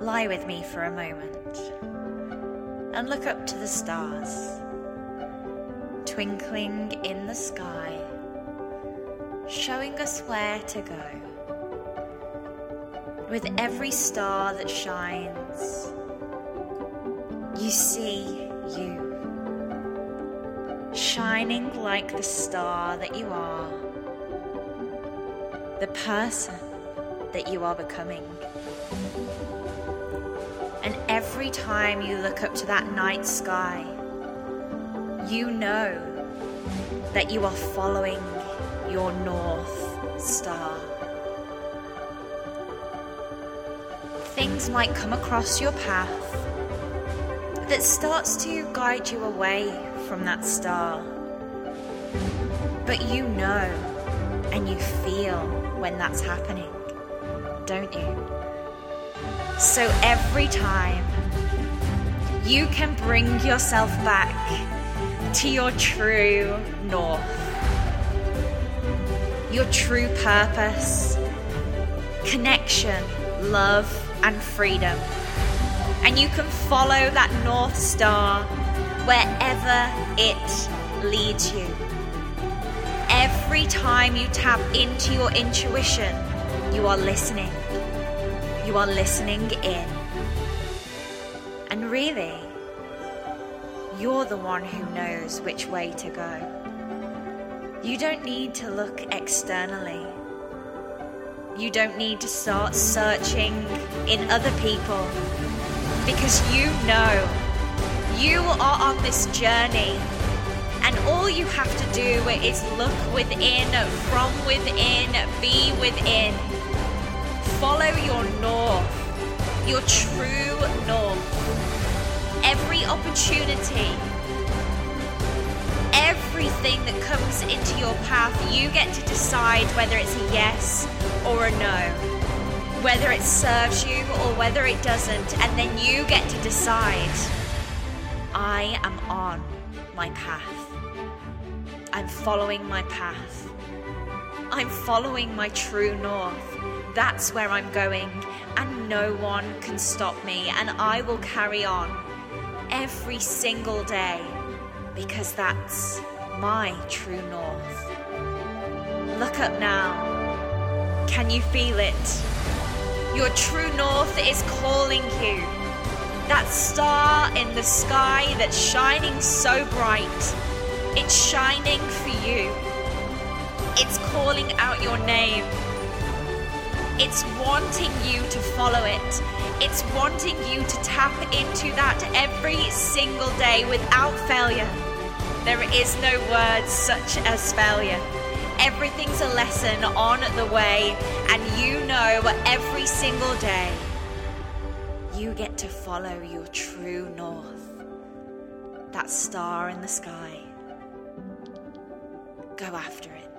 lie with me for a moment and look up to the stars, twinkling in the sky, showing us where to go. With every star that shines, you see you, shining like the star that you are, the person that you are becoming. And every time you look up to that night sky, you know that you are following your North Star. Things might come across your path that starts to guide you away from that star. But you know and you feel when that's happening, don't you? So every time you can bring yourself back to your true north, your true purpose, connection, love, and freedom. And you can follow that North Star wherever it leads you. Every time you tap into your intuition, you are listening. You are listening in. And really, you're the one who knows which way to go. You don't need to look externally. You don't need to start searching in other people because you know you are on this journey and all you have to do is look within, from within, be within. Follow your north, your true north. Every opportunity, everything that comes into your path, you get to decide whether it's a yes or a no, whether it serves you or whether it doesn't, and then you get to decide I am on my path. I'm following my path. I'm following my true north. That's where I'm going, and no one can stop me, and I will carry on every single day because that's my true north. Look up now. Can you feel it? Your true north is calling you. That star in the sky that's shining so bright. It's shining for you. It's calling out your name. It's wanting you to follow it. It's wanting you to tap into that every single day without failure. There is no word such as failure. Everything's a lesson on the way, and you know every single day you get to follow your true north, that star in the sky. Go after it.